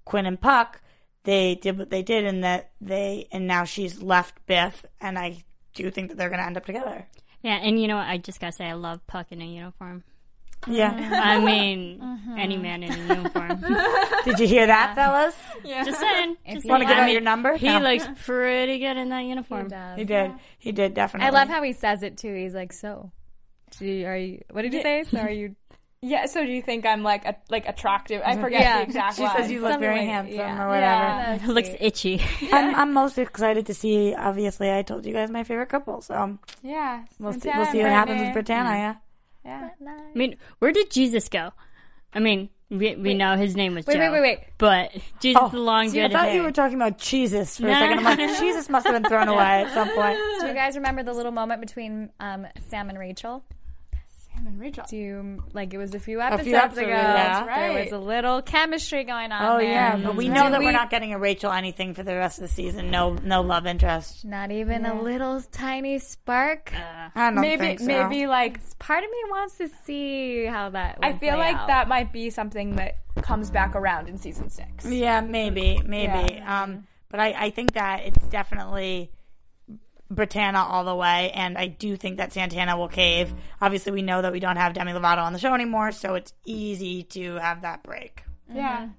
Quinn and Puck, they did what they did and that they, and now she's left Biff, and I do think that they're going to end up together. Yeah, and you know what? I just gotta say, I love Puck in a uniform. Yeah. I mean, Mm-hmm. any man in a uniform. Did you hear that, fellas? just saying. If Just you Want to saying. give I out mean, your number? He No. looks pretty good in that uniform. He did. He did definitely. I love how he says it too. He's like, "So, do you, are you? What did you say? So are you?" Yeah. So do you think I'm like a, like attractive? I forget Yeah. the exact. she says line. you look Something very like- handsome yeah. or whatever. Yeah. It looks itchy. I'm, I'm most excited to see. Obviously, I told you guys my favorite couple, so Yeah. we'll see. We'll see what happens with Brittany. Brittana. Yeah. Yeah. I mean, where did Jesus go? I mean, we, we know his name was Wait, Joe. wait, wait, wait. But Jesus the long Oh, see, I dreaded thought hair. you were talking about Jesus for a No, second. I'm no, like. Jesus must have been thrown away at some point. Do you guys remember the little moment between um, Sam and Rachel? Sam and Rachel. Do you like it was a few episodes, few episodes ago? ago, yeah. There Right. was a little chemistry going on. Oh there. yeah, but we Do know that we- we're not getting a Rachel anything for the rest of the season. No, no love interest. Not even a little tiny spark. I don't Maybe think so. maybe like Part of me wants to see how that. I feel play like out. that might be something that comes back around in season six. Yeah, maybe, maybe. Um, but I, I think that it's definitely Brittana all the way, and I do think that Santana will cave. Obviously, we know that we don't have Demi Lovato on the show anymore, so it's easy to have that break. Yeah.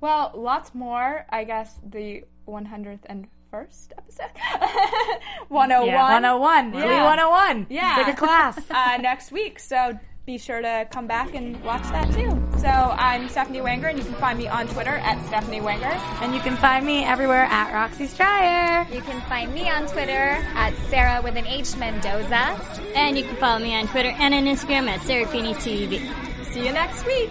Well, lots more. I guess the 100th and first episode, 101. Yeah, 101. Glee Yeah. 101. Yeah. Take a class. uh, next week. So be sure to come back and watch that too. So I'm Stephanie Wanger, and you can find me on Twitter at Stephanie Wanger. And you can find me everywhere at Roxy Striar. You can find me on Twitter at Sarah with an H Mendoza. And you can follow me on Twitter and on Instagram at Serafini TV. See you next week.